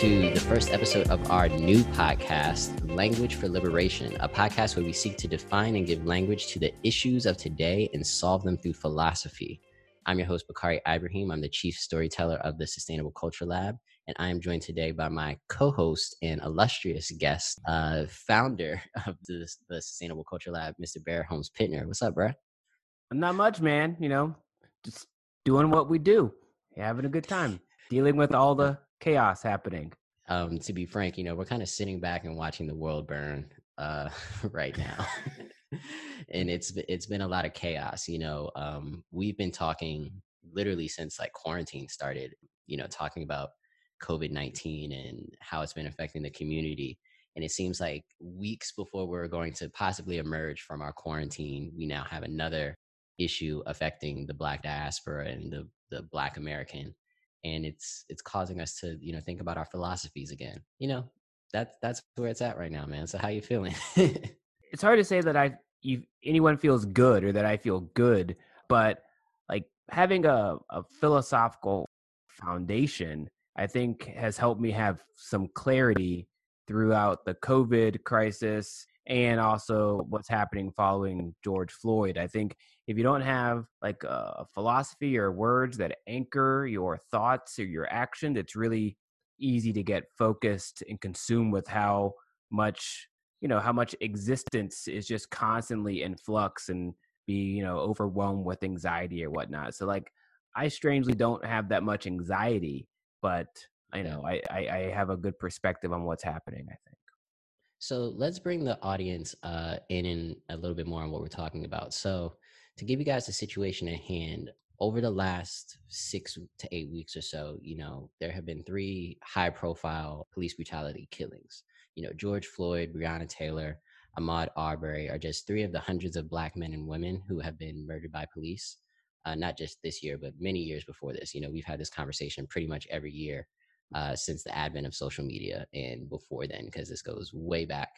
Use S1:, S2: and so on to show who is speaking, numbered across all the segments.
S1: to the first episode of our new podcast, Language for Liberation, a podcast where we seek to define and give language to the issues of today and solve them through philosophy. I'm your host, Bakari Ibrahim. I'm the chief storyteller of the Sustainable Culture Lab, and I am joined today by my co-host and illustrious guest, uh, founder of the, the Sustainable Culture Lab, Mr. Barrett Holmes Pitner. What's up, bro?
S2: I'm not much, man. You know, just doing what we do, having a good time, dealing with all the chaos happening.
S1: Um, to be frank, you know, we're kind of sitting back and watching the world burn uh, right now. and it's it's been a lot of chaos. You know, um, we've been talking literally since like quarantine started. You know, talking about COVID nineteen and how it's been affecting the community. And it seems like weeks before we're going to possibly emerge from our quarantine, we now have another issue affecting the Black diaspora and the the Black American. And it's it's causing us to you know think about our philosophies again. You know, that's that's where it's at right now, man. So how you feeling?
S2: it's hard to say that I you, anyone feels good or that I feel good, but like having a, a philosophical foundation, I think has helped me have some clarity throughout the COVID crisis and also what's happening following George Floyd. I think if you don't have like a philosophy or words that anchor your thoughts or your action, it's really easy to get focused and consumed with how much you know how much existence is just constantly in flux and be you know overwhelmed with anxiety or whatnot. So like i strangely don't have that much anxiety but i know I, I, I have a good perspective on what's happening i think.
S1: So let's bring the audience uh, in, in a little bit more on what we're talking about. So to give you guys the situation at hand over the last six to eight weeks or so you know there have been three high profile police brutality killings you know, George Floyd, Breonna Taylor, Ahmaud Arbery are just three of the hundreds of black men and women who have been murdered by police. Uh, not just this year, but many years before this. You know, we've had this conversation pretty much every year uh, since the advent of social media and before then, because this goes way back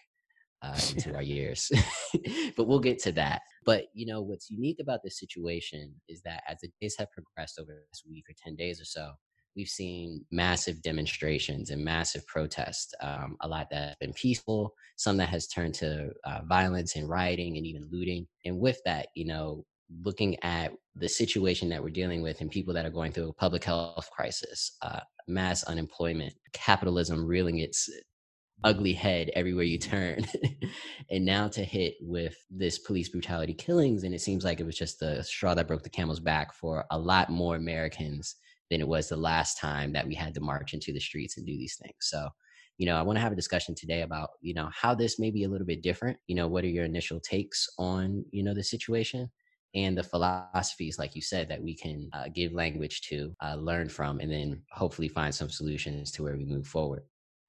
S1: uh, into our years. but we'll get to that. But you know, what's unique about this situation is that as the days have progressed over this week or ten days or so, we've seen massive demonstrations and massive protests, um, a lot that have been peaceful, some that has turned to uh, violence and rioting and even looting. And with that, you know, looking at the situation that we're dealing with and people that are going through a public health crisis, uh, mass unemployment, capitalism reeling its ugly head everywhere you turn. and now to hit with this police brutality killings, and it seems like it was just the straw that broke the camel's back for a lot more Americans than it was the last time that we had to march into the streets and do these things. So, you know, I want to have a discussion today about, you know, how this may be a little bit different. You know, what are your initial takes on, you know, the situation and the philosophies, like you said, that we can uh, give language to, uh, learn from, and then hopefully find some solutions to where we move forward.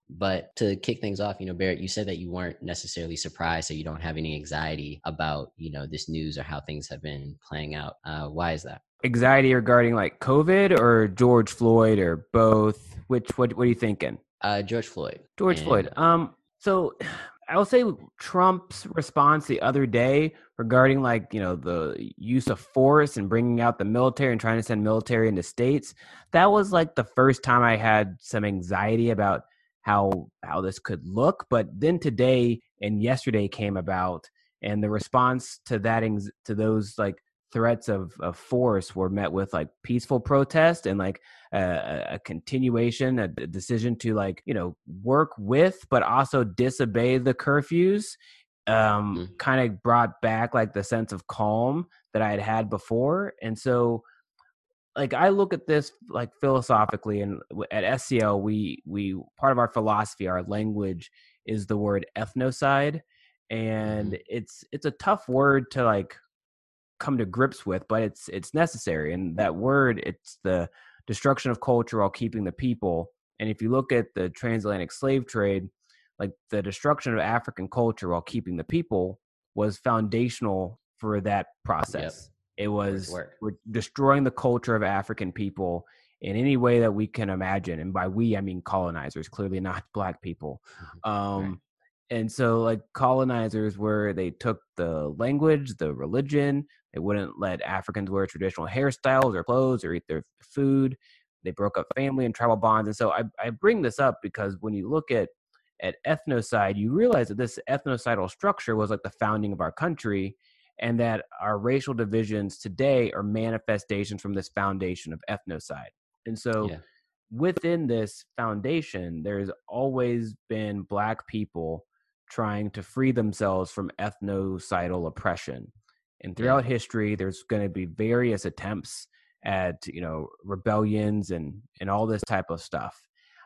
S1: But to kick things off, you know, Barrett, you said that you weren't necessarily surprised or you don't have any anxiety about, you know, this news or how things have been playing out. Uh, why is that?
S2: anxiety regarding like COVID or George Floyd or both? Which what what are you thinking?
S1: Uh, George Floyd.
S2: George and... Floyd. Um, so I'll say Trump's response the other day regarding like you know the use of force and bringing out the military and trying to send military into states. That was like the first time I had some anxiety about how how this could look. But then today and yesterday came about, and the response to that to those like threats of, of force were met with like peaceful protest and like a, a continuation, a, a decision to like, you know, work with, but also disobey the curfews um mm-hmm. kind of brought back like the sense of calm that I had had before. And so like I look at this like philosophically and at SCL we we part of our philosophy our language is the word ethnocide and mm-hmm. it's it's a tough word to like come to grips with, but it's it's necessary. And that word, it's the destruction of culture while keeping the people. And if you look at the transatlantic slave trade, like the destruction of African culture while keeping the people was foundational for that process. Yep. It was we're destroying the culture of African people in any way that we can imagine. And by we, I mean colonizers, clearly not black people. Mm-hmm. Um, right. And so, like colonizers, where they took the language, the religion, they wouldn't let Africans wear traditional hairstyles or clothes or eat their food. they broke up family and tribal bonds. And so I, I bring this up because when you look at at ethnocide, you realize that this ethnocidal structure was like the founding of our country, and that our racial divisions today are manifestations from this foundation of ethnocide. And so yeah. within this foundation, there's always been black people trying to free themselves from ethnocidal oppression. And throughout yeah. history, there's going to be various attempts at you know rebellions and and all this type of stuff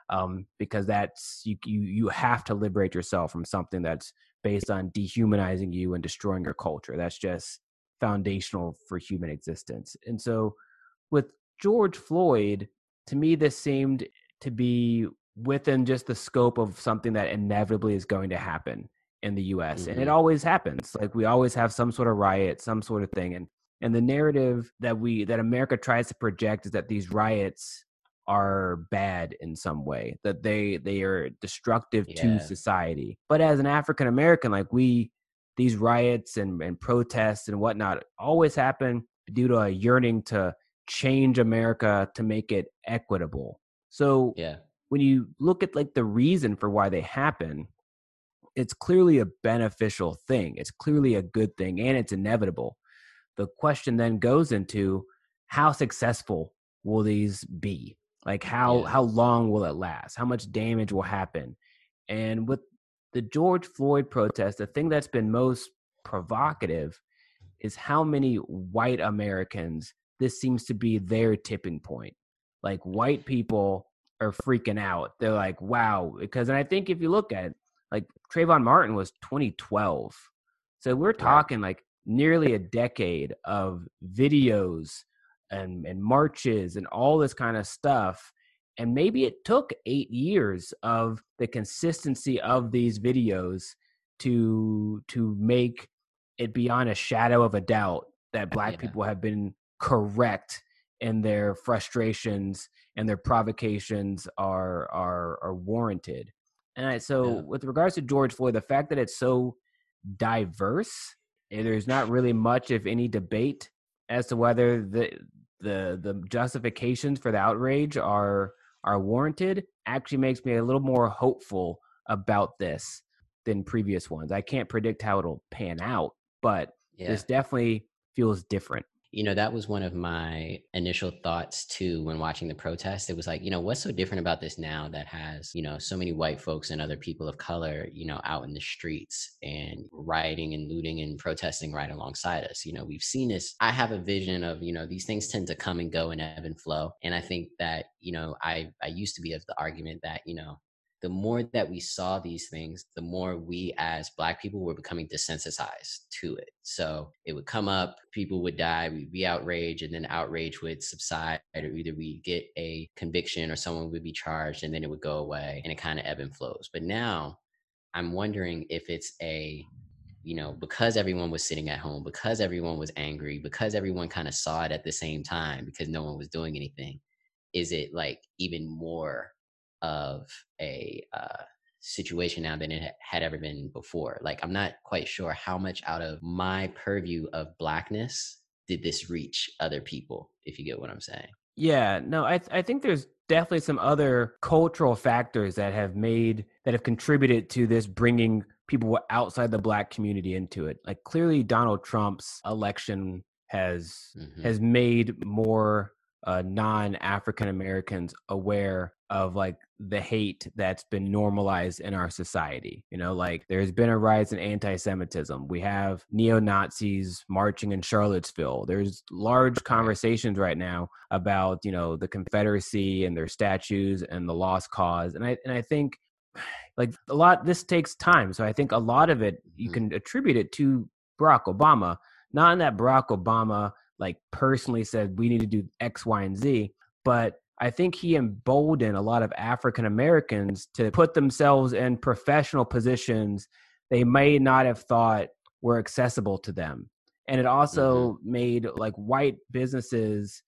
S2: um, because that's you, you you have to liberate yourself from something that's based on dehumanizing you and destroying your culture that's just foundational for human existence and so with george floyd to me this seemed to be within just the scope of something that inevitably is going to happen in the US mm-hmm. and it mm-hmm. always happens like we always have some sort of riot some sort of thing and and the narrative that we that america tries to project is that these riots are bad in some way that they they are destructive yeah. to society. But as an african american like we these riots and, and protests and whatnot always happen due to a yearning to change america to make it equitable. So
S1: yeah.
S2: when you look at like the reason for why they happen it's clearly a beneficial thing. It's clearly a good thing and it's inevitable. The question then goes into how successful will these be like how yeah. how long will it last? How much damage will happen? And with the george floyd protest the thing that's been most provocative is how many white americans this seems to be their tipping point. Like white people are freaking out. They're like wow because and i think if you look at it like Trayvon Martin was 2012 so we're talking like nearly a decade of videos and, and marches and all this kind of stuff. And maybe it took eight years of the consistency of these videos to to make it beyond a shadow of a doubt that black yeah. people have been correct in their frustrations and their provocations are are are warranted. And I, so yeah. with regards to George Floyd, the fact that it's so diverse eh, there's not really much, if any, debate as to whether the the the justifications for the outrage are are warranted. Actually, makes me a little more hopeful about this than previous ones. I can't predict how it'll pan out, but yeah. this definitely feels different
S1: you know that was one of my initial thoughts too when watching the protest. It was like you know what's so different about this now that has you know so many white folks and other people of color you know out in the streets and rioting and looting and protesting right alongside us? You know we've seen this. I have a vision of you know these things tend to come and go and ebb and flow. And i think that you know i i used to be of the argument that you know the more that we saw these things, the more we as Black people were becoming desensitized to it. So it would come up, people would die, we'd be outraged, and then outrage would subside, or either we get a conviction or someone would be charged, and then it would go away, and it kind of ebb and flows. But now I'm wondering if it's a you know, because everyone was sitting at home, because everyone was angry, because everyone kind of saw it at the same time, because no one was doing anything, is it like even more of a uh, situation now than it had ever been before. Like, I'm not quite sure how much out of my purview of blackness did this reach other people, if you get what I'm saying.
S2: Yeah, no, I th- I think there's definitely some other cultural factors that have made that have contributed to this bringing people outside the black community into it. Like clearly Donald Trump's election has mm-hmm. has made more uh, non African Americans aware of like the hate that's been normalized in our society. You know, like there's been a rise in anti Semitism. We have neo Nazis marching in Charlottesville. There's large conversations right now about, you know, the Confederacy and their statues and the lost cause. And I and I think like a lot this takes time. So I think a lot of it you mm-hmm. can attribute it to Barack Obama. Not in that Barack Obama like personally said we need to do X, Y, and Z, but I think he emboldened a lot of African Americans to put themselves in professional positions they may not have thought were accessible to them. And it also mm-hmm. made like white businesses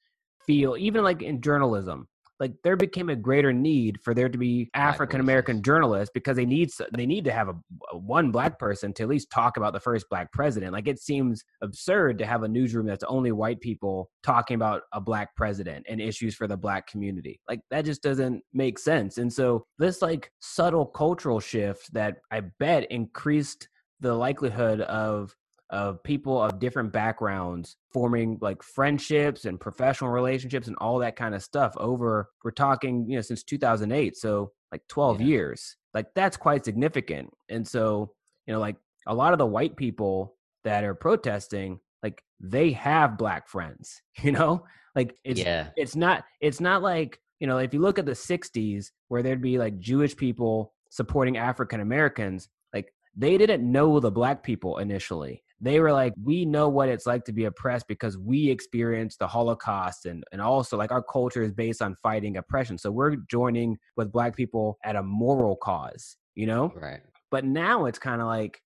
S2: feel, even like in journalism, like there became a greater need for there to be African American journalists because they need they need to have a, a, one black person to at least talk about the first black president. Like it seems absurd to have a newsroom that's only white people talking about a black president and issues for the black community. Like that just doesn't make sense. And so this like subtle cultural shift that I bet increased the likelihood of of people of different backgrounds forming like friendships and professional relationships and all that kind of stuff over we're talking you know since 2008 so like 12 yeah. years like that's quite significant and so you know like a lot of the white people that are protesting like they have black friends you know like it's yeah. it's not it's not like you know if you look at the 60s where there'd be like jewish people supporting african americans like they didn't know the black people initially they were like, we know what it's like to be oppressed because we experienced the Holocaust and, and also like our culture is based on fighting oppression. So we're joining with black people at a moral cause, you know?
S1: Right.
S2: But now it's kind of like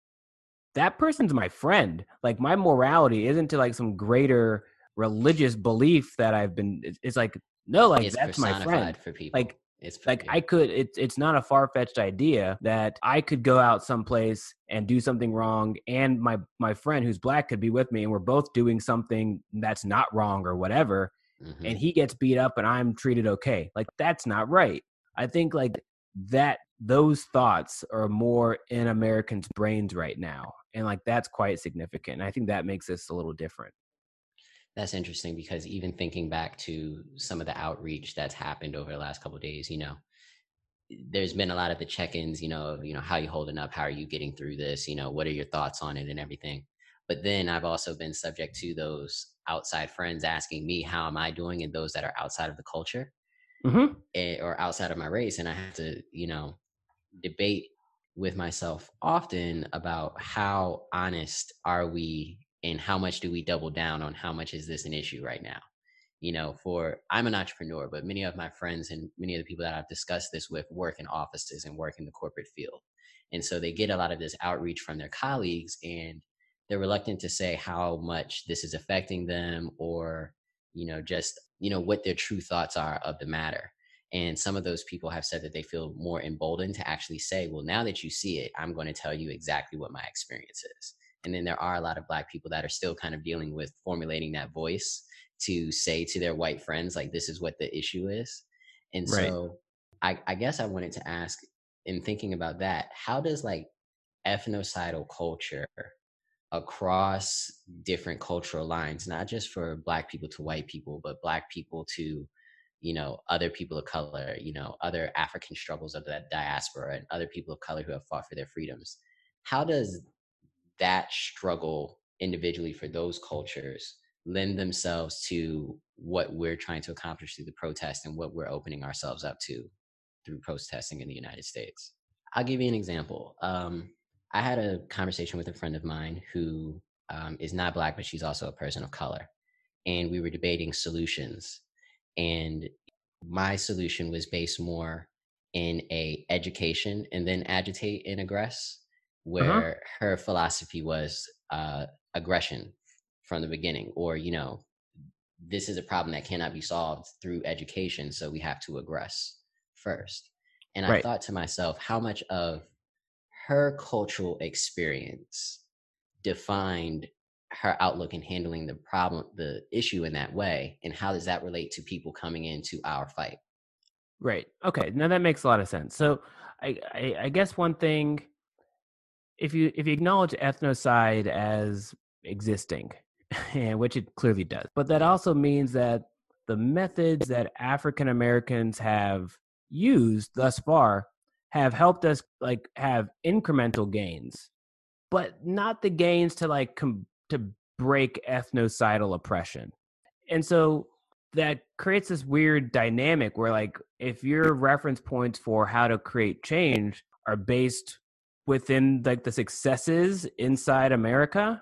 S2: that person's my friend. Like my morality isn't to like some greater religious belief that I've been it's, like no, like it's that's my friend.
S1: For people.
S2: Like it's like I could. It's it's not a far fetched idea that I could go out someplace and do something wrong, and my my friend who's black could be with me, and we're both doing something that's not wrong or whatever, mm-hmm. and he gets beat up and I'm treated okay. Like that's not right. I think like that those thoughts are more in Americans' brains right now, and like that's quite significant. And I think that makes us a little different.
S1: That's interesting because even thinking back to some of the outreach that's happened over the last couple days, you know, there's been a lot of the check-ins, you know, you know, how you holding up, how are you getting through this, you know, what are your thoughts on it and everything. But then I've also been subject to those outside friends asking me how am I doing and those that are outside of the culture mm-hmm. Eh, or outside of my race. And I have to, you know, debate with myself often about how honest are we and how much do we double down on how much is this an issue right now? You know for i'm an entrepreneur but many of my friends and many of the people that i've discussed this with work in offices and work in the corporate field. And so they get a lot of this outreach from their colleagues and they're reluctant to say how much this is affecting them or you know just you know what their true thoughts are of the matter. And some of those people have said that they feel more emboldened to actually say well now that you see it i'm going to tell you exactly what my experience is and then there are a lot of black people that are still kind of dealing with formulating that voice to say to their white friends like this is what the issue is and right. so I, I guess i wanted to ask in thinking about that how does like ethnocidal culture across different cultural lines not just for black people to white people but black people to you know other people of color you know other african struggles of that diaspora and other people of color who have fought for their freedoms how does that struggle individually for those cultures lend themselves to what we're trying to accomplish through the protest and what we're opening ourselves up to through protesting in the United States. I'll give you an example. Um, I had a conversation with a friend of mine who um, is not black, but she's also a person of color, and we were debating solutions. And my solution was based more in a education and then agitate and aggress. Where uh-huh. her philosophy was uh, aggression from the beginning, or you know, this is a problem that cannot be solved through education, so we have to aggress first. And right. I thought to myself, how much of her cultural experience defined her outlook in handling the problem, the issue in that way, and how does that relate to people coming into our fight?
S2: Right. Okay. Now that makes a lot of sense. So, I, I, I guess one thing if you if you acknowledge ethnocide as existing, which it clearly does, but that mm-hmm. also means that the methods that African Americans have used thus far have helped us like have incremental gains, but not the gains to like com- to break ethnocidal oppression. And so that creates this weird dynamic where like if your reference points for how to create change are based within like the successes inside America,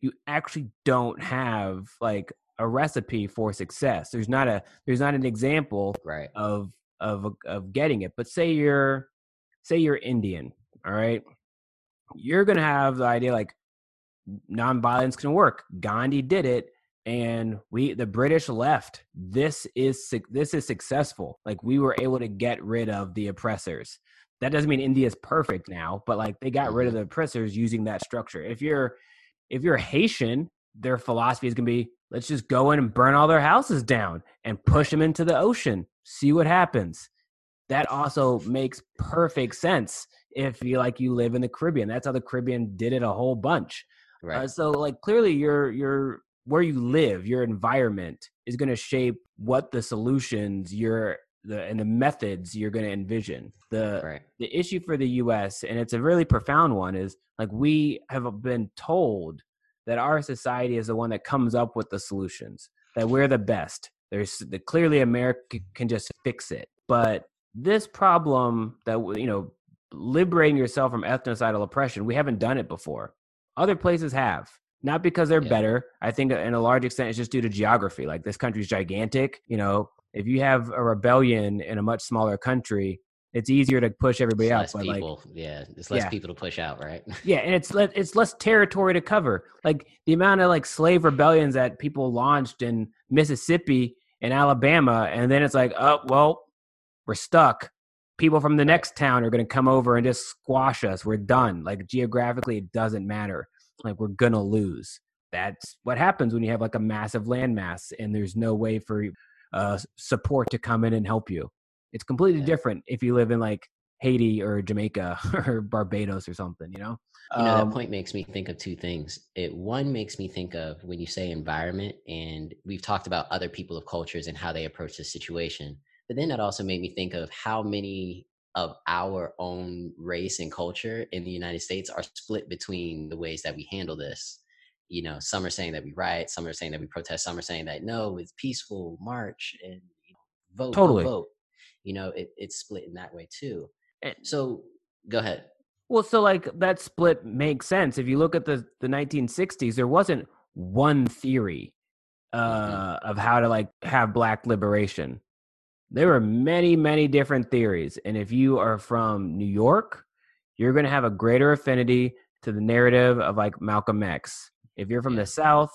S2: you actually don't have like a recipe for success. There's not a there's not an example
S1: right.
S2: of of of getting it. But say you're say you're Indian, all right? You're gonna have the idea like nonviolence can work. Gandhi did it. and we the british left this is this is successful like we were able to get rid of the oppressors that doesn't mean india's perfect now but like they got rid of
S1: Mhm.
S2: the oppressors using that structure if you're if you're haitian their philosophy is going to be let's just go in and burn all their houses down and push them into the ocean see what happens that also makes perfect sense if you like you live in the caribbean that's how the caribbean did it a whole bunch
S1: Right.
S2: uh, so like clearly your your where you live, your environment is going to shape what the solutions you're the and the methods you're going to envision. The
S1: right.
S2: the issue for the US and it's a really profound one is like we have been told that our society is the one that comes up with the solutions that we're the best. There's the, clearly america can just fix it. But this problem that you know liberating yourself from ethnocidal oppression we haven't done it before. Other places have. Not because they're
S1: Yeah.
S2: better. I think in a large extent it's just due to geography. Like this country's gigantic you know if you have a rebellion in a much smaller country it's easier to push everybody
S1: It's
S2: out
S1: less
S2: but like
S1: people. yeah, it's less
S2: Yeah.
S1: people to push out, right?
S2: yeah, and it's le- it's less territory to cover. Like the amount of like slave rebellions that people launched in Mississippi and Alabama, and then it's like, oh well, we're stuck. People from the next town are going to come over and just squash us. We're done. Like geographically, it doesn't matter. Like we're gonna lose. That's what happens when you have like a massive landmass and there's no way for uh, support to come in and help you. It's completely
S1: Yeah.
S2: different if you live in like Haiti or Jamaica or Barbados or something. You know.
S1: You know,
S2: Um,
S1: that point makes me think of two things. It one makes me think of when you say environment, and we've talked about other people of cultures and how they approach the situation. But then that also made me think of how many of our own race and culture in the United States are split between the ways that we handle this. You know, some are saying that we riot, some are saying that we protest, some are saying that no, it's peaceful march and you know, vote,
S2: Totally.
S1: vote, vote. You know, it, it's split in that way too.
S2: And-
S1: So go ahead.
S2: Well, so like that split makes sense. If you look at the the 1960s, there wasn't one theory uh, of how to like have black liberation. There were many, many different theories, and if you are from New York, you're going to have a greater affinity to the narrative of like Malcolm X. If you're from the South,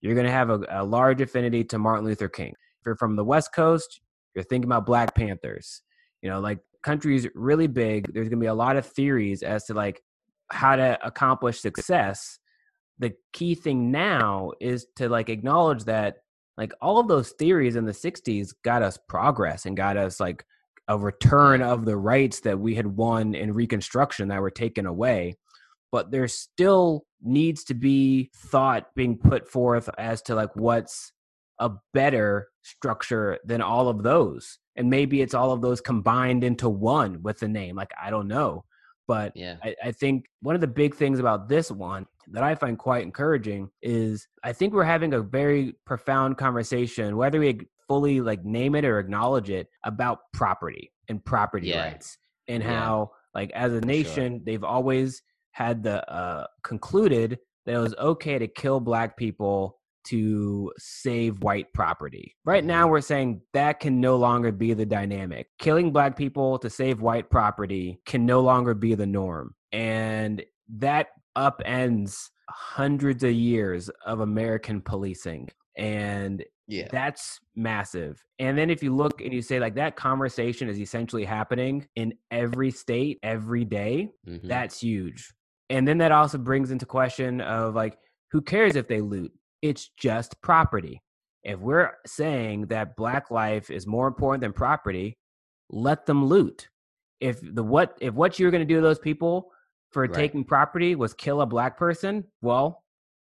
S2: you're going to have a, a large affinity to Martin Luther King. If you're from the West Coast, you're thinking about Black Panthers. You know, like countries really big, there's going to be a lot of theories as to like how to accomplish success. The key thing now is to like acknowledge that like all of those theories in the 60s got us progress and got us like a return of the rights that we had won in reconstruction that were taken away but there's still needs to be thought being put forth as to like what's a better structure than all of those and maybe it's all of those combined into one with the name like i don't know but
S1: Yeah.
S2: I, I think one of the big things about this one that I find quite encouraging is I think we're having a very profound conversation, whether we fully like name it or acknowledge it, about property and property
S1: Yeah.
S2: rights and
S1: Yeah.
S2: how like as a nation they've always had the uh concluded that it was okay to kill black people to save white property. Right now, we're saying that can no longer be the dynamic. Killing black people to save white property can no longer be the norm. And that upends hundreds of years of American policing. And
S1: Yeah.
S2: that's massive. And then if you look and you say, like, that conversation is essentially happening in every state every day,
S1: Mhm.
S2: that's huge. And then that also brings into question of like, who cares if they loot? It's just property. If we're saying that black life is more important than property, let them loot. If the what if what you're going to do to those people for
S1: Right.
S2: taking property was kill a black person, well,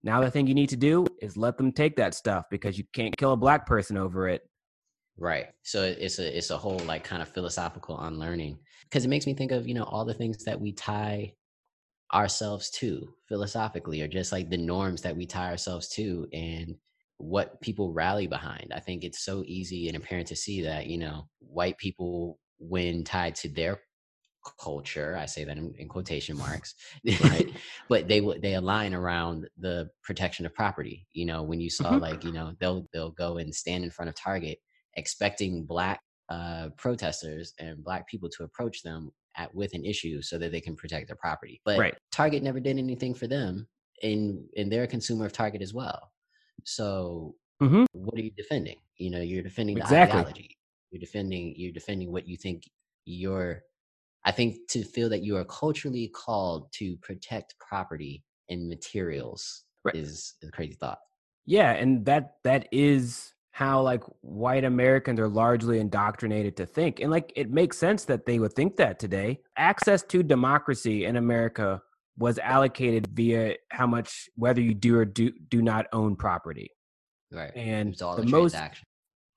S2: now the thing you need to do is let them take that stuff because you can't kill a black person over it.
S1: Right. So it's a it's a whole like kind of philosophical unlearning because it makes me think of you know all the things that we tie ourselves to philosophically or just like the norms that we tie ourselves to and what people rally behind. I think it's so easy and apparent to see that you know white people when tied to their culture i say that in, in quotation marks
S2: Right.
S1: but they they align around the protection of property you know when you saw
S2: Mhm.
S1: like you know they'll they'll go and stand in front of target expecting black uh, protesters and black people to approach them at with an issue so that they can protect their property. But
S2: Right.
S1: Target never did anything for them, and and they're a consumer of Target as well. So
S2: Mhm.
S1: what are you defending? You know, you're defending the
S2: Exactly.
S1: ideology. You're defending you're defending what you think you're I think to feel that you are culturally called to protect property and materials
S2: Right.
S1: is is a crazy thought.
S2: Yeah, and that that is how like white Americans are largely indoctrinated to think. And like it makes sense that they would think that today. Access to democracy in America was allocated via how much whether you do or do do not own property.
S1: Right.
S2: And the
S1: a
S2: most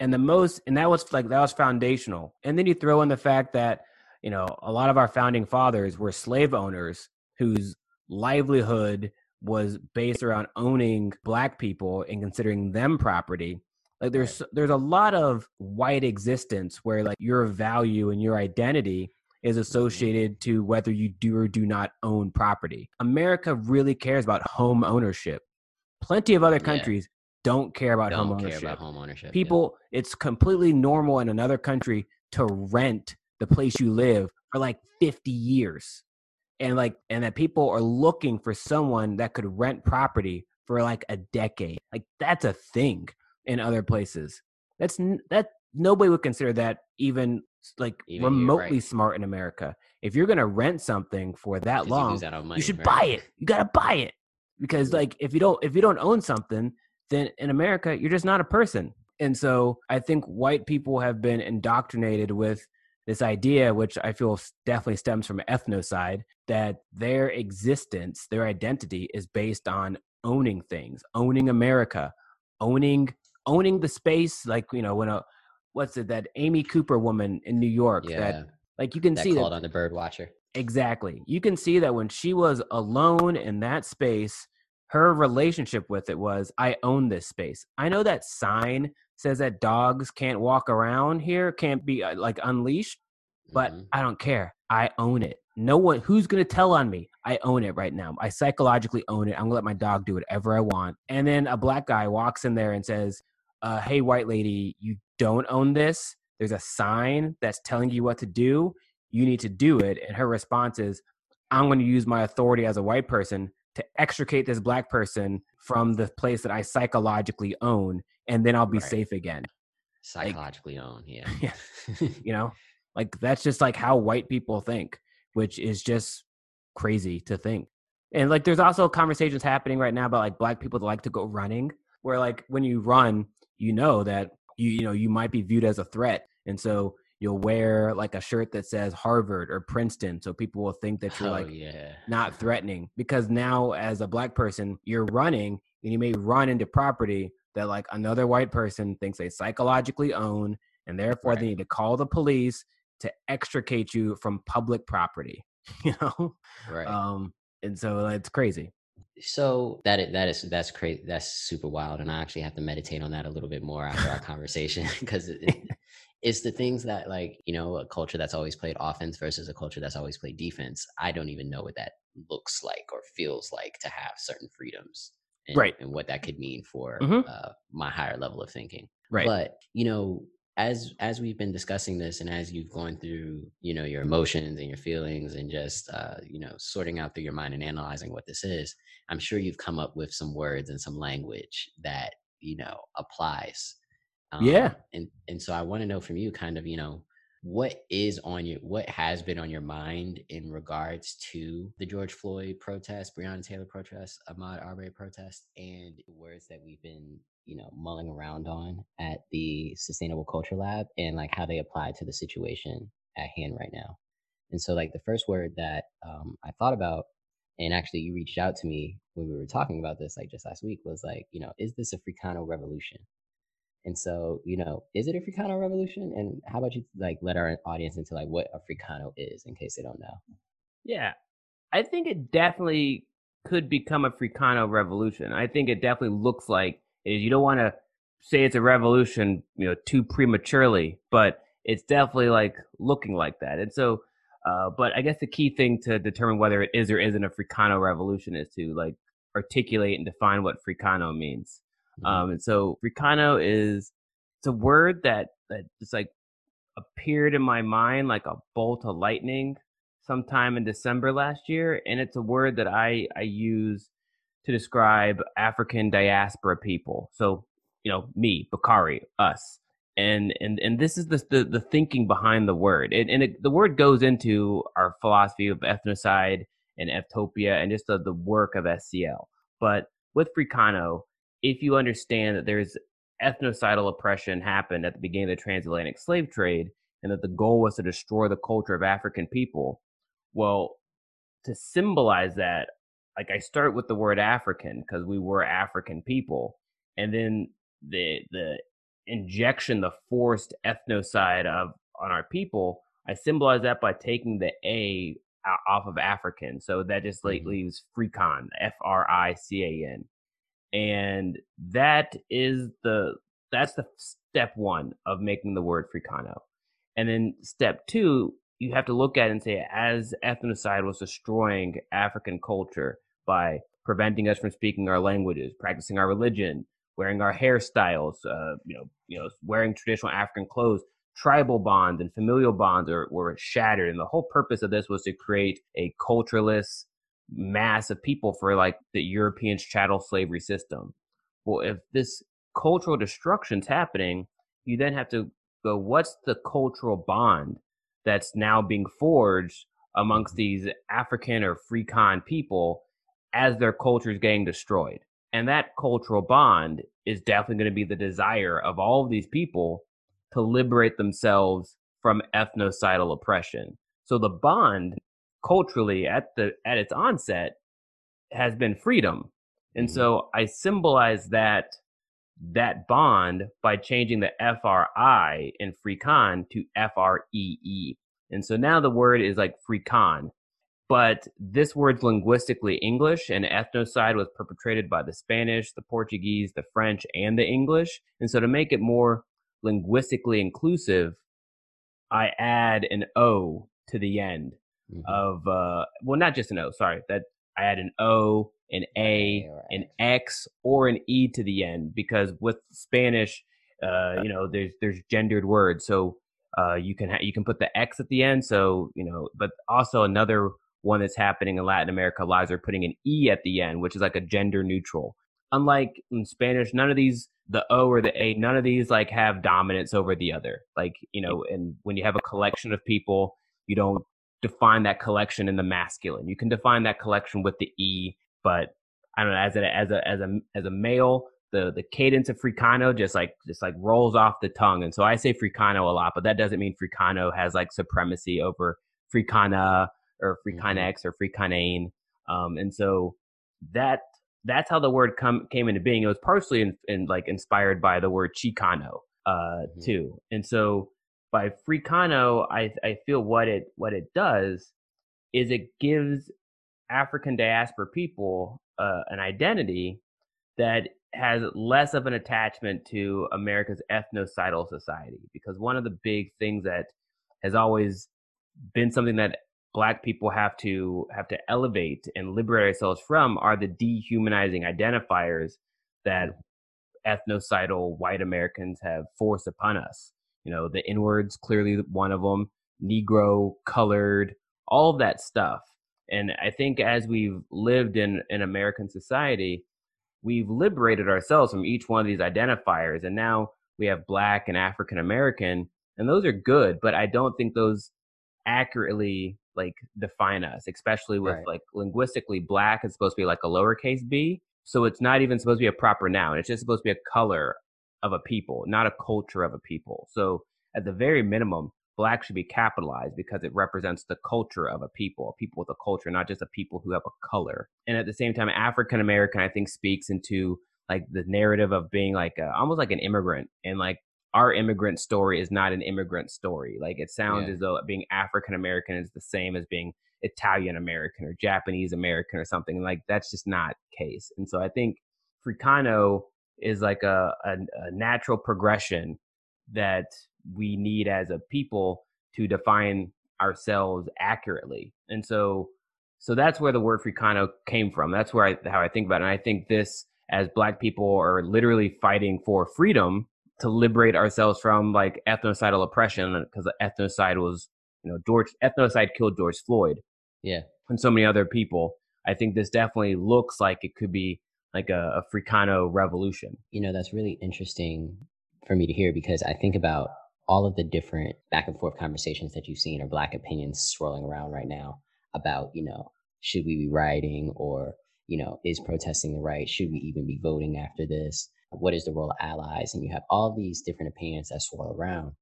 S2: and the most and that was like that was foundational and then you throw in the fact that you know a lot of our founding fathers were slave owners whose livelihood was based around owning black people and considering them property like there's there's a lot of white existence where like your value and your identity is mm-hmm. associated to whether you do or do not own property. America really cares about home ownership. Plenty of other
S1: Yeah.
S2: countries don't care about home
S1: Don't care
S2: ownership.
S1: about home ownership. yeah.
S2: people it's completely normal in another country to rent the place you live for like 50 years. And like and that people are looking for someone that could rent property for like a decade. Like that's a thing in other places that's that nobody would consider that even like
S1: Even
S2: remotely
S1: right.
S2: smart in america if you're going to rent something for that long
S1: out money,
S2: you should
S1: right?
S2: buy it you got to buy it because
S1: Yeah.
S2: like if you don't if you don't own something then in america you're just not a person and so i think white people have been indoctrinated with this idea which i feel definitely stems from ethnocide that their existence their identity is based on owning things owning america owning owning the space like you know when a what's it that amy cooper woman in new york
S1: Yeah.
S2: that like you can
S1: that
S2: see that
S1: called on the bird watcher.
S2: Exactly. You can see that when she was alone in that space, her relationship with it was I own this space. I know that sign says that dogs can't walk around here, can't be uh, like unleashed, but
S1: Mhm.
S2: I don't care. I own it. No one who's going to tell on me. I own it right now. I psychologically own it. I'm going to let my dog do whatever I want. And then a black guy walks in there and says, uh, "Hey, white lady, you don't own this. There's a sign that's telling you what to do. You need to do it." And her response is, "I'm going to use my authority as a white person to extricate this black person from the place that I psychologically own, and then I'll be
S1: Right.
S2: safe again."
S1: psychologically own, Yeah.
S2: Yeah. you know like that's just like how white people think which is just crazy to think and like there's also conversations happening right now about like black people that like to go running where like when you run you know that you you know you might be viewed as a threat and so you'll wear like a shirt that says harvard or princeton so people will think that you're
S1: oh,
S2: like
S1: yeah.
S2: not threatening because now as a black person you're running and you may run into property that like another white person thinks they psychologically own and therefore
S1: Right.
S2: they need to call the police to extricate you from public property you know
S1: Right.
S2: um and so it's crazy
S1: so that is, that is that's crazy. That's super wild, and I actually have to meditate on that a little bit more after our conversation because it, it- it's the things that like you know a culture that's always played offense versus a culture that's always played defense. I don't even know what that looks like or feels like to have certain freedoms, and,
S2: Right.
S1: And what that could mean for
S2: Mhm.
S1: uh, my higher level of thinking.
S2: right
S1: But you know, as as we've been discussing this, and as you've gone through, you know, your emotions and your feelings, and just uh, you know, sorting out through your mind and analyzing what this is, I'm sure you've come up with some words and some language that you know applies. Um,
S2: Yeah.
S1: and and so I want to know from you, kind of, you know, what is on your what has been on your mind in regards to the George Floyd protest, Breonna Taylor protest, Ahmaud Arbery protest, and words that we've been you know mulling around on at the Sustainable Culture Lab, and like how they apply to the situation at hand right now. And so, like the first word that um, I thought about, and actually you reached out to me when we were talking about this, like just last week, was like, you know, is this a Freecano revolution? And so, you know, is it a Freecano revolution? And how about you like let our audience into like what a Freecano is in case they don't know?
S2: Yeah, I think it definitely could become a Freecano revolution. I think it definitely looks like is. You don't want to say it's a revolution, you know, too prematurely, but it's definitely like looking like that. And so, uh, but I guess the key thing to determine whether it is or isn't a Freecano revolution is to like articulate and define what Freecano means.
S1: Mhm.
S2: Um, and so Freecano is it's a word that that just like appeared in my mind like a bolt of lightning sometime in December last year, and it's a word that I I use to describe African diaspora people. So, you know, me, Bakari, us. And and and this is the the, the thinking behind the word. And, and it, the word goes into our philosophy of ethnocide and ethtopia and just the, the work of SCL. But with Freecano, if you understand that there's ethnocidal oppression happened at the beginning of the transatlantic slave trade and that the goal was to destroy the culture of African people, well, to symbolize that, like I start with the word African because we were African people, and then the the injection, the forced ethnocide of on our people, I symbolize that by taking the A off of African, so that just like mm-hmm. leaves Frican, F R I C A N, and that is the that's the step one of making the word Freecano, and then step two you have to look at it and say, as ethnocide was destroying African culture by preventing us from speaking our languages, practicing our religion, wearing our hairstyles, uh, you know, you know, wearing traditional African clothes, tribal bonds and familial bonds are, were shattered. And the whole purpose of this was to create a cultureless mass of people for like the European chattel slavery system. Well, if this cultural destruction's happening, you then have to go, what's the cultural bond that's now being forged amongst these African or Frican people as their culture is getting destroyed. And that cultural bond is definitely going to be the desire of all of these people to liberate themselves from ethnocidal oppression. So the bond culturally at the at its onset has been freedom. And mm-hmm. so I symbolize that that bond by changing the FRI in Frican to FREE. And so now the word is like Freecan. But this word's linguistically English, and ethnocide was perpetrated by the Spanish, the Portuguese, the French, and the English. And so to make it more linguistically inclusive, I add an O to the end mm-hmm. of, uh, well, not just an O, sorry, that I add an O an A, an X, or an E to the end because with Spanish, uh, you know, there's there's gendered words, so uh, you can ha- you can put the X at the end. So you know, but also another one that's happening in Latin America, lives are putting an E at the end, which is like a gender neutral. Unlike in Spanish, none of these the O or the A, none of these like have dominance over the other. Like you know, and when you have a collection of people, you don't define that collection in the masculine. You can define that collection with the E but I don't know as a as a as a as a male, the the cadence of Freecano just like just like rolls off the tongue, and so I say Freecano a lot, but that doesn't mean Freecano has like supremacy over Freecana or Fricanex mm-hmm. or Fricanane. Um, and so that that's how the word come came into being. It was partially in, in like inspired by the word Chicano uh, mm-hmm. too, and so by Freecano, I I feel what it what it does is it gives African diaspora people uh, an identity that has less of an attachment to America's ethnocidal society. Because one of the big things that has always been something that black people have to have to elevate and liberate ourselves from are the dehumanizing identifiers that mm. ethnocidal white Americans have forced upon us. You know, the inwards clearly one of them, Negro, colored, all that stuff. And I think as we've lived in, in American society, we've liberated ourselves from each one of these identifiers. And now we have black and African American, and those are good, but I don't think those accurately like define us, especially with right. like linguistically black is supposed to be like a lowercase b. So it's not even supposed to be a proper noun. It's just supposed to be a color of a people, not a culture of a people. So at the very minimum, black should be capitalized because it represents the culture of a people, a people with a culture, not just a people who have a color. And at the same time, African American, I think, speaks into like the narrative of being like a, almost like an immigrant and like our immigrant story is not an immigrant story. Like it sounds yeah. as though being African American is the same as being Italian American or Japanese American or something. Like that's just not case. And so I think Freecano is like a, a, a natural progression that we need as a people to define ourselves accurately. And so so that's where the word Freecano came from. That's where I how I think about it. And I think this as black people are literally fighting for freedom to liberate ourselves from like ethnocidal oppression because ethnocide was you know George ethnocide killed George Floyd.
S1: Yeah.
S2: And so many other people. I think this definitely looks like it could be like a, a Africano revolution.
S1: You know, that's really interesting for me to hear because I think about all of the different back and forth conversations that you've seen or black opinions swirling around right now about, you know, should we be rioting or, you know, is protesting the right? Should we even be voting after this? What is the role of allies? And you have all these different opinions that swirl around.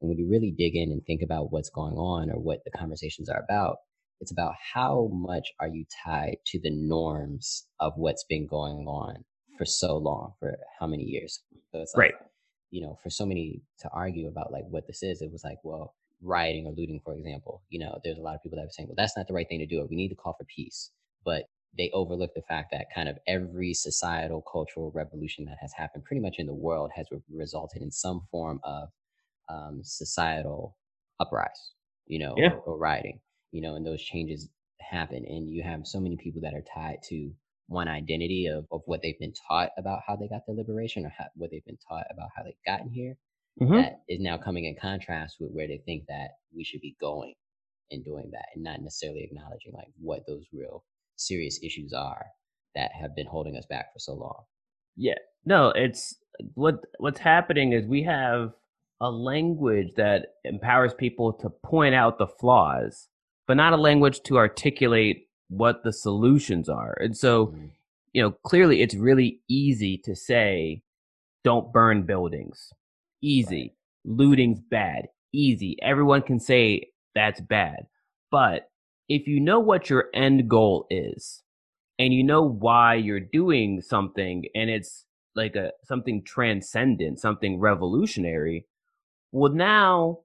S1: And when you really dig in and think about what's going on or what the conversations are about, it's about how much are you tied to the norms of what's been going on for so long, for how many years. So it's like, right. you know, for so many to argue about like what this is, it was like, well, rioting or looting, for example, you know, there's a lot of people that were saying, well, that's not the right thing to do. We need to call for peace. But they overlook the fact that kind of every societal cultural revolution that has happened pretty much in the world has re- resulted in some form of um, societal uprise, you know, yeah. or, or rioting, you know, and those changes happen. And you have so many people that are tied to one identity of, of what they've been taught about how they got their liberation or how, what they've been taught about how they've gotten here mm-hmm. that is now coming in contrast with where they think that we should be going and doing that and not necessarily acknowledging like what those real serious issues are that have been holding us back for so long.
S2: Yeah. No, it's what what's happening is we have a language that empowers people to point out the flaws, but not a language to articulate what the solutions are. And so, mm-hmm. you know, clearly it's really easy to say, don't burn buildings. Easy. Right. Looting's bad. Easy. Everyone can say that's bad. But if you know what your end goal is and you know why you're doing something and it's like a something transcendent, something revolutionary, well, now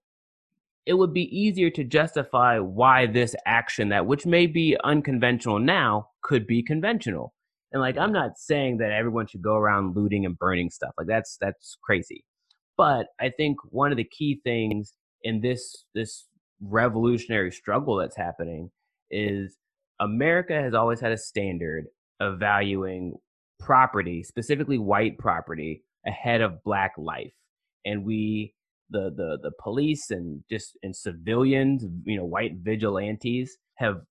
S2: it would be easier to justify why this action that which may be unconventional now could be conventional. And like I'm not saying that everyone should go around looting and burning stuff. Like that's that's crazy. But I think one of the key things in this this revolutionary struggle that's happening is America has always had a standard of valuing property, specifically white property, ahead of black life. And we the the the police and just and civilians, you know, white vigilantes have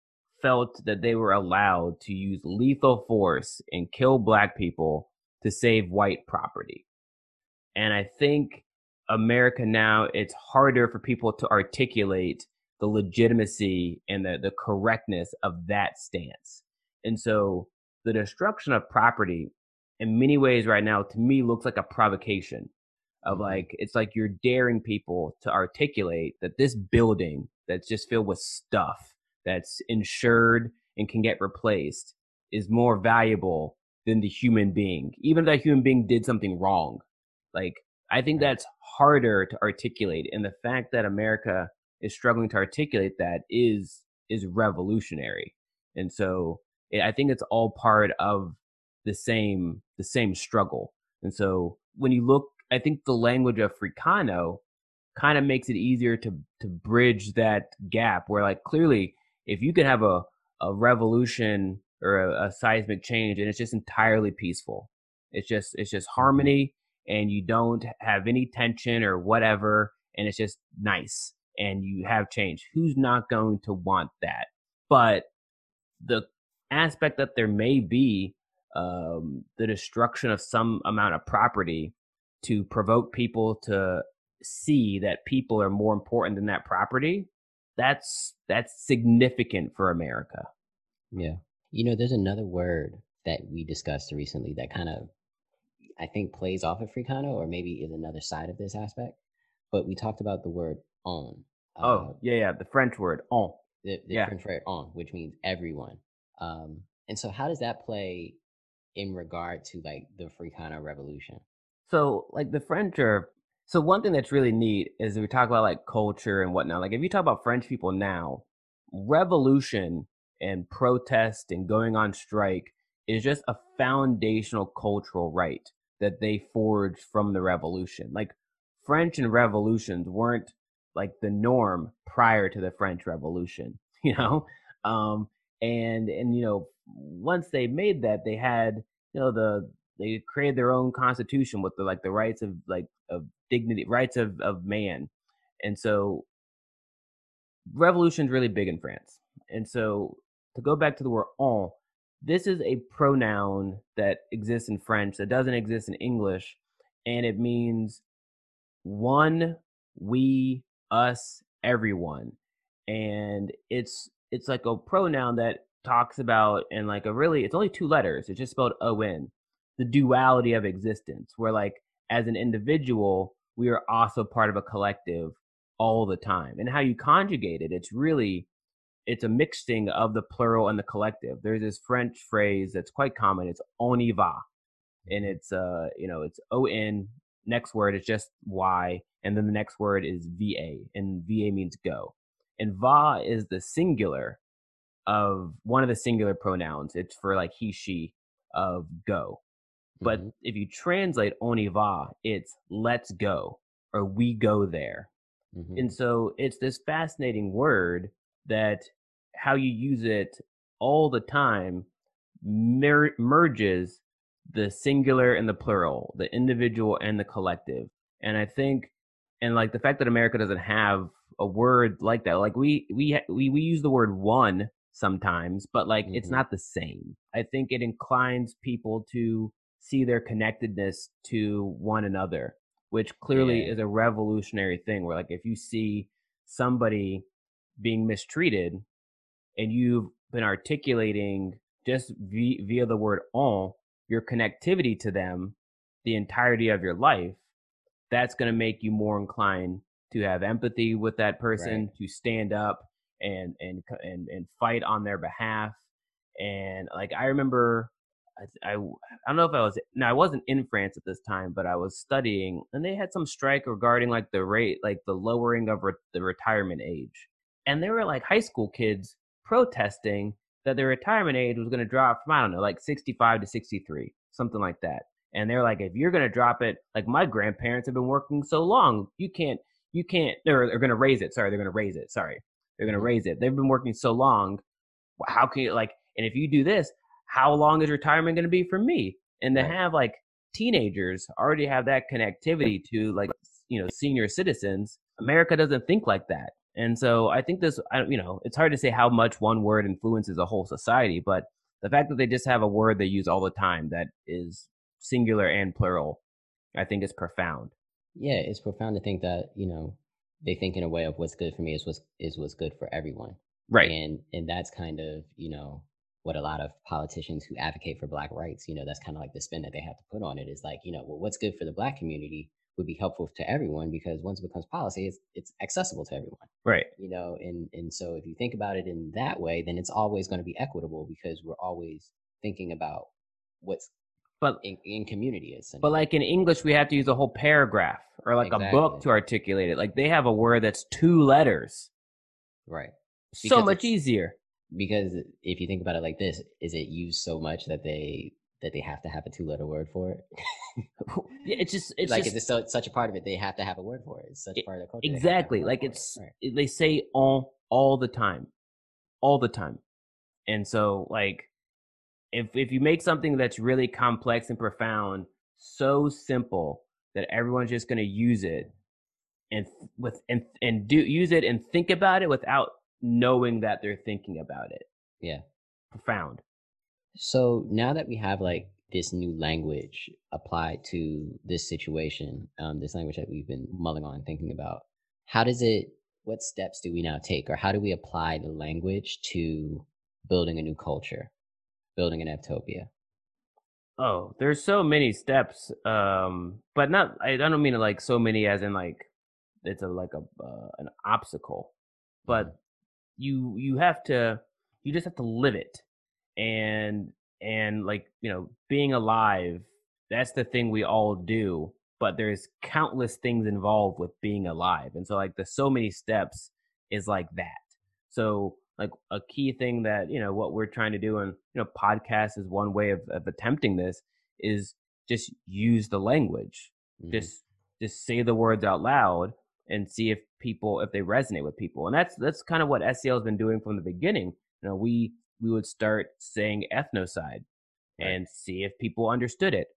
S2: felt that they were allowed to use lethal force and kill black people to save white property. And I think America now it's harder for people to articulate the legitimacy and the, the correctness of that stance. And so the destruction of property in many ways right now to me looks like a provocation of mm-hmm. like it's like you're daring people to articulate that this building that's just filled with stuff that's insured and can get replaced is more valuable than the human being even if that human being did something wrong like i think that's harder to articulate and the fact that america is struggling to articulate that is is revolutionary and so i think it's all part of the same the same struggle and so when you look I think the language of Africano kind of makes it easier to to bridge that gap where like clearly if you can have a a revolution or a, a seismic change and it's just entirely peaceful it's just it's just mm-hmm. harmony and you don't have any tension or whatever and it's just nice and you have change who's not going to want that? But the aspect that there may be um, the destruction of some amount of property to provoke people to see that people are more important than that property that's that's significant for america.
S1: Yeah. You know there's another word that we discussed recently that kind of i think plays off of africano or maybe is another side of this aspect but we talked about the word on
S2: oh uh, yeah yeah the french word on
S1: the, the yeah. french word on which means everyone um and so how does that play in regard to like the africano revolution
S2: so like the French are so one thing that's really neat is we talk about like culture and whatnot. Like if you talk about French people now, revolution and protest and going on strike is just a foundational cultural right that they forged from the revolution. Like French and revolutions weren't like the norm prior to the French Revolution, you know? Um and and you know, once they made that they had, you know, the they created their own constitution with the like the rights of like of dignity, rights of of man, and so revolution's really big in France. And so to go back to the word "on," this is a pronoun that exists in French that doesn't exist in English, and it means one, we, us, everyone. And it's it's like a pronoun that talks about and like a really it's only two letters. It's just spelled O N. The duality of existence, where like as an individual, we are also part of a collective all the time. And how you conjugate it, it's really it's a mixing of the plural and the collective. There's this French phrase that's quite common. It's on y va, and it's uh you know it's O N. Next word is just Y, and then the next word is va, and va means go, and va is the singular of one of the singular pronouns. It's for like he she of go. But mm-hmm. if you translate on y va, it's let's go or we go there. Mm-hmm. And so it's this fascinating word that how you use it all the time mer- merges the singular and the plural, the individual and the collective. And I think, and like the fact that America doesn't have a word like that, like we we we we use the word one sometimes, but like mm-hmm. it's not the same. I think it inclines people to see their connectedness to one another, which clearly yeah. is a revolutionary thing. Where like if you see somebody being mistreated and you've been articulating just via, via the word on your connectivity to them the entirety of your life, that's going to make you more inclined to have empathy with that person, right. to stand up and and and and fight on their behalf. And like I remember, I, I, I don't know if I was no, I wasn't in France at this time, but I was studying, and they had some strike regarding like the rate, like the lowering of re- the retirement age, and there were like high school kids protesting that their retirement age was going to drop from I don't know, like 65 to 63, something like that. And they're like, if you're going to drop it, like my grandparents have been working so long, you can't, you can't, they're, they're going to raise it. Sorry, they're going to raise it. Sorry, they're going to mm-hmm. raise it. They've been working so long. How can you like? And if you do this, how long is retirement going to be for me? And to have like teenagers already have that connectivity to like you know senior citizens, America doesn't think like that. And so I think this, I, you know, it's hard to say how much one word influences a whole society, but the fact that they just have a word they use all the time that is singular and plural, I think is profound.
S1: Yeah, it's profound to think that you know they think in a way of what's good for me is what's is what's good for everyone.
S2: Right.
S1: And and that's kind of you know what a lot of politicians who advocate for black rights, you know, that's kind of like the spin that they have to put on it is like, you know, well, what's good for the black community would be helpful to everyone because once it becomes policy, it's, it's accessible to everyone.
S2: Right.
S1: You know, and, and so if you think about it in that way, then it's always going to be equitable because we're always thinking about what's but in, in community is.
S2: But like in English, we have to use a whole paragraph or like exactly. a book to articulate it. Like they have a word that's two letters.
S1: Right.
S2: Because so much easier.
S1: Because if you think about it like this, is it used so much that they that they have to have a two letter word for it.
S2: yeah, it's just it's
S1: like
S2: just,
S1: it's so, such a part of it. They have to have a word for it. It's such it, part of the culture.
S2: Exactly. Like it's it. Right. they say all all the time, all the time, and so like if if you make something that's really complex and profound so simple that everyone's just going to use it and with and and do use it and think about it without knowing that they're thinking about it.
S1: Yeah.
S2: Profound.
S1: So now that we have like this new language applied to this situation, um, this language that we've been mulling on and thinking about, how does it? What steps do we now take, or how do we apply the language to building a new culture, building an Evtopia?
S2: Oh, there's so many steps, um, but not. I don't mean like so many as in like it's a like a uh, an obstacle, but mm-hmm. you you have to you just have to live it and and like you know being alive that's the thing we all do but there's countless things involved with being alive and so like the so many steps is like that. So like a key thing that you know what we're trying to do and you know podcast is one way of, of attempting this is just use the language. Mm-hmm. just just say the words out loud and see if people if they resonate with people and that's that's kind of what SCL has been doing from the beginning. You know we we would start saying ethnocide and see if people understood it.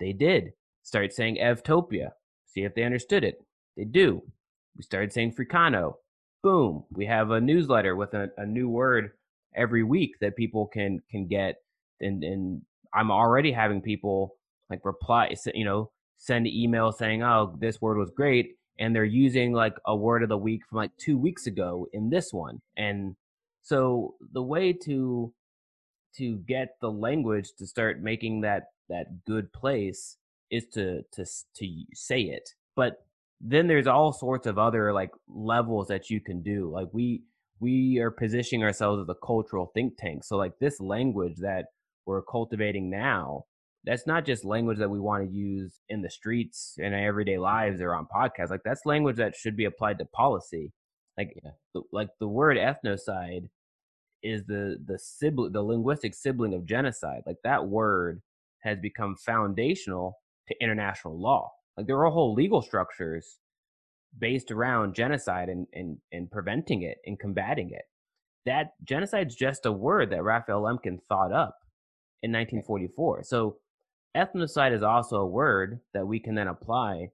S2: They did. Start saying Evtopia. See if they understood it. They do. We started saying Fricano. Boom. We have a newsletter with a, a new word every week that people can can get and and I'm already having people like reply, you know, send email saying, "Oh, this word was great," and they're using like a word of the week from like two weeks ago in this one, and so the way to to get the language to start making that that good place is to to to say it, but then there's all sorts of other like levels that you can do. Like we we are positioning ourselves as a cultural think tank. So like this language that we're cultivating now that's not just language that we want to use in the streets in our everyday lives or on podcasts like that's language that should be applied to policy like yeah. like the word ethnocide is the the sibling the linguistic sibling of genocide like that word has become foundational to international law like there are whole legal structures based around genocide and and, and preventing it and combating it that genocide's just a word that raphael lemkin thought up in 1944. So ethnocide is also a word that we can then apply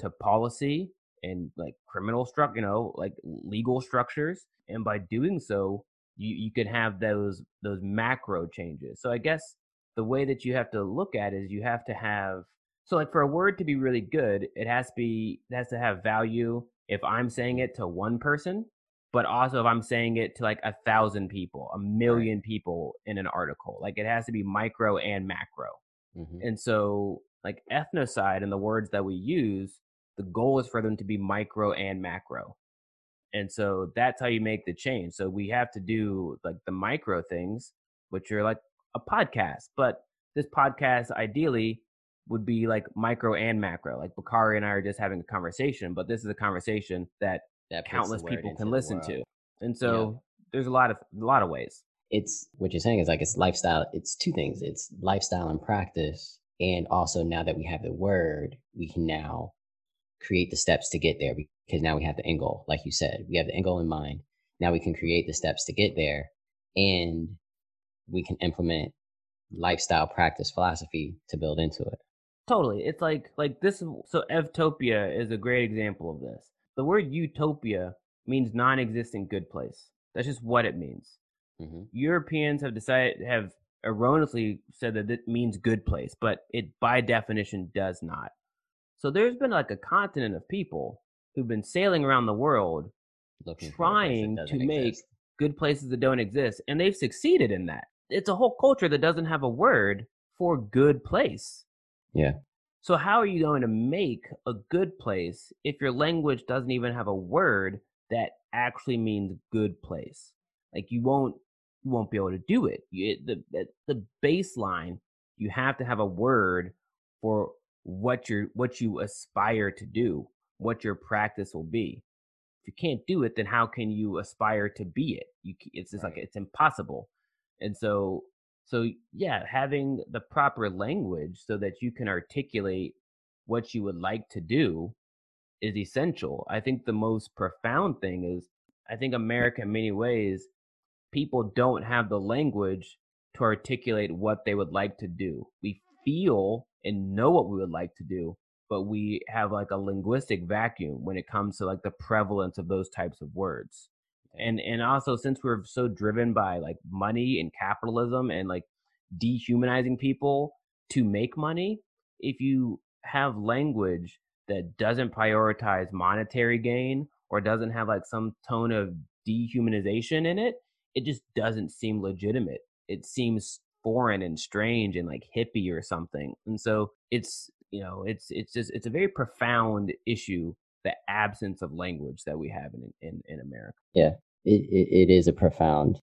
S2: to policy and like criminal structure, you know, like legal structures. And by doing so, you, you can have those those macro changes. So I guess the way that you have to look at it is you have to have so like for a word to be really good, it has to be it has to have value. If I'm saying it to one person, but also if I'm saying it to like a thousand people, a million right. people in an article, like it has to be micro and macro. Mm-hmm. And so, like ethnocide and the words that we use, the goal is for them to be micro and macro. And so that's how you make the change. So we have to do like the micro things, which are like a podcast. But this podcast ideally would be like micro and macro. Like Bakari and I are just having a conversation, but this is a conversation that that countless people can listen to. And so yeah. there's a lot of a lot of ways.
S1: It's what you're saying is like it's lifestyle. It's two things. It's lifestyle and practice, and also now that we have the word, we can now create the steps to get there because now we have the end goal. Like you said, we have the end goal in mind. Now we can create the steps to get there, and we can implement lifestyle practice philosophy to build into it.
S2: Totally. It's like like this so Evtopia is a great example of this the word utopia means non-existent good place. That's just what it means. Mm-hmm. Europeans have decided have erroneously said that it means good place, but it by definition does not. So there's been like a continent of people who've been sailing around the world Looking trying to make exist. good places that don't exist, and they've succeeded in that. It's a whole culture that doesn't have a word for good place.
S1: Yeah.
S2: So how are you going to make a good place if your language doesn't even have a word that actually means good place? Like you won't you won't be able to do it. You, the the baseline you have to have a word for what you what you aspire to do, what your practice will be. If you can't do it, then how can you aspire to be it? You it's just right. like it's impossible. And so so yeah, having the proper language so that you can articulate what you would like to do is essential. I think the most profound thing is I think America in many ways people don't have the language to articulate what they would like to do. We feel and know what we would like to do, but we have like a linguistic vacuum when it comes to like the prevalence of those types of words. And and also since we're so driven by like money and capitalism and like dehumanizing people to make money if you have language that doesn't prioritize monetary gain or doesn't have like some tone of dehumanization in it it just doesn't seem legitimate. It seems foreign and strange and like hippie or something and so it's you know it's it's just it's a very profound issue the absence of language that we have in in, in America.
S1: Yeah, it, it, it is a profound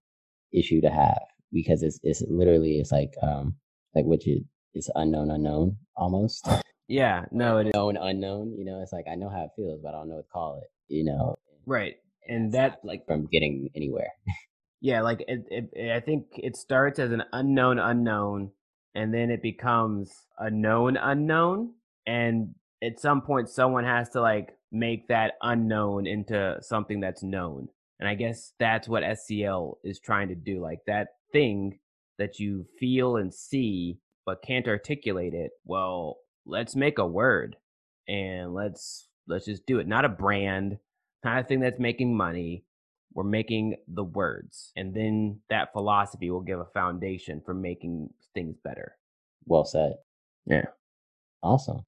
S1: issue to have because it's it's literally it's like um like which you it's unknown unknown almost.
S2: Yeah, no,
S1: it known is. unknown. You know, it's like I know how it feels, but I don't know what to call it. You know,
S2: right? And that
S1: like from getting anywhere.
S2: yeah, like it, it, I think it starts as an unknown unknown, and then it becomes a known unknown, and at some point someone has to like make that unknown into something that's known. And I guess that's what SCL is trying to do. Like that thing that you feel and see but can't articulate it. Well, let's make a word and let's let's just do it. Not a brand, not a thing that's making money, we're making the words. And then that philosophy will give a foundation for making things better.
S1: Well said.
S2: Yeah.
S1: Awesome.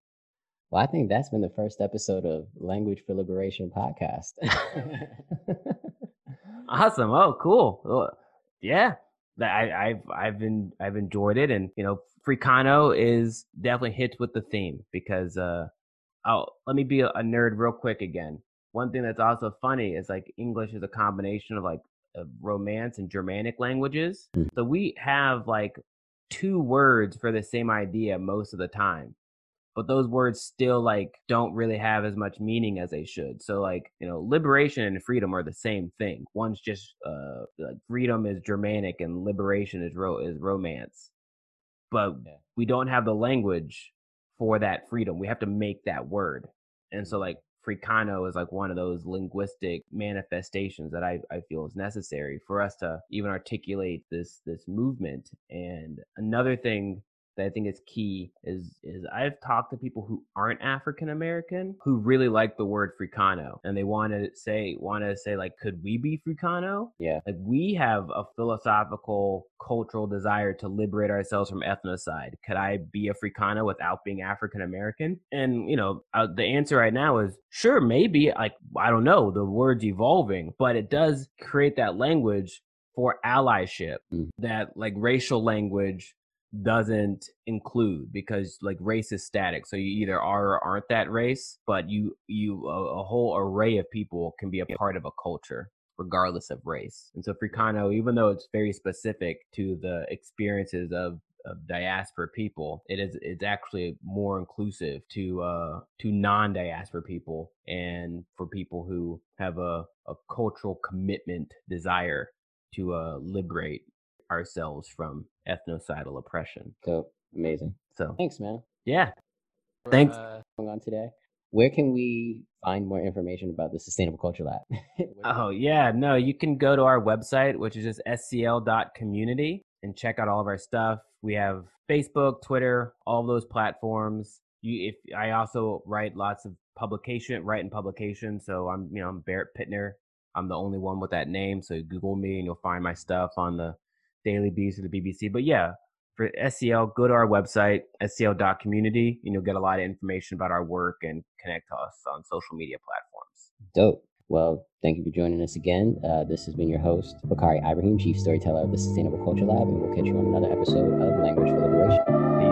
S1: Well, I think that's been the first episode of Language for Liberation podcast.
S2: awesome. Oh, cool. yeah. I, I've I've been I've enjoyed it, and you know, Fricano is definitely hits with the theme because uh, oh, let me be a, a nerd real quick again. One thing that's also funny is like English is a combination of like of Romance and Germanic languages, mm. so we have like two words for the same idea most of the time but those words still like don't really have as much meaning as they should. So like, you know, liberation and freedom are the same thing. One's just uh like freedom is Germanic and liberation is ro- is romance. But yeah. we don't have the language for that freedom. We have to make that word. And so like Fricano is like one of those linguistic manifestations that I, I feel is necessary for us to even articulate this this movement. And another thing that I think is key is is I've talked to people who aren't African American who really like the word Fricano and they want to say want to say like could we be Fricano?
S1: Yeah.
S2: Like we have a philosophical cultural desire to liberate ourselves from ethnocide. Could I be a Fricano without being African American? And you know, uh, the answer right now is sure maybe like I don't know, the word's evolving, but it does create that language for allyship mm. that like racial language doesn't include because like race is static so you either are or aren't that race but you you a, a whole array of people can be a part of a culture regardless of race and so fricano even though it's very specific to the experiences of of diaspora people it is it's actually more inclusive to uh to non-diaspora people and for people who have a, a cultural commitment desire to uh liberate ourselves from ethnocidal oppression.
S1: So amazing.
S2: So
S1: thanks, man.
S2: Yeah. Thanks.
S1: Uh, going on today. Where can we find more information about the Sustainable Culture Lab?
S2: oh yeah, no, you can go to our website, which is just scl.community, and check out all of our stuff. We have Facebook, Twitter, all those platforms. You, if I also write lots of publication, write in publication. So I'm, you know, I'm Barrett Pitner. I'm the only one with that name. So Google me and you'll find my stuff on the Daily Beast or the BBC. But yeah, for SCL, go to our website, scl.community, and you'll get a lot of information about our work and connect to us on social media platforms.
S1: Dope. Well, thank you for joining us again. Uh, this has been your host, Bakari Ibrahim, Chief Storyteller of the Sustainable Culture Lab, and we'll catch you on another episode of Language for Liberation.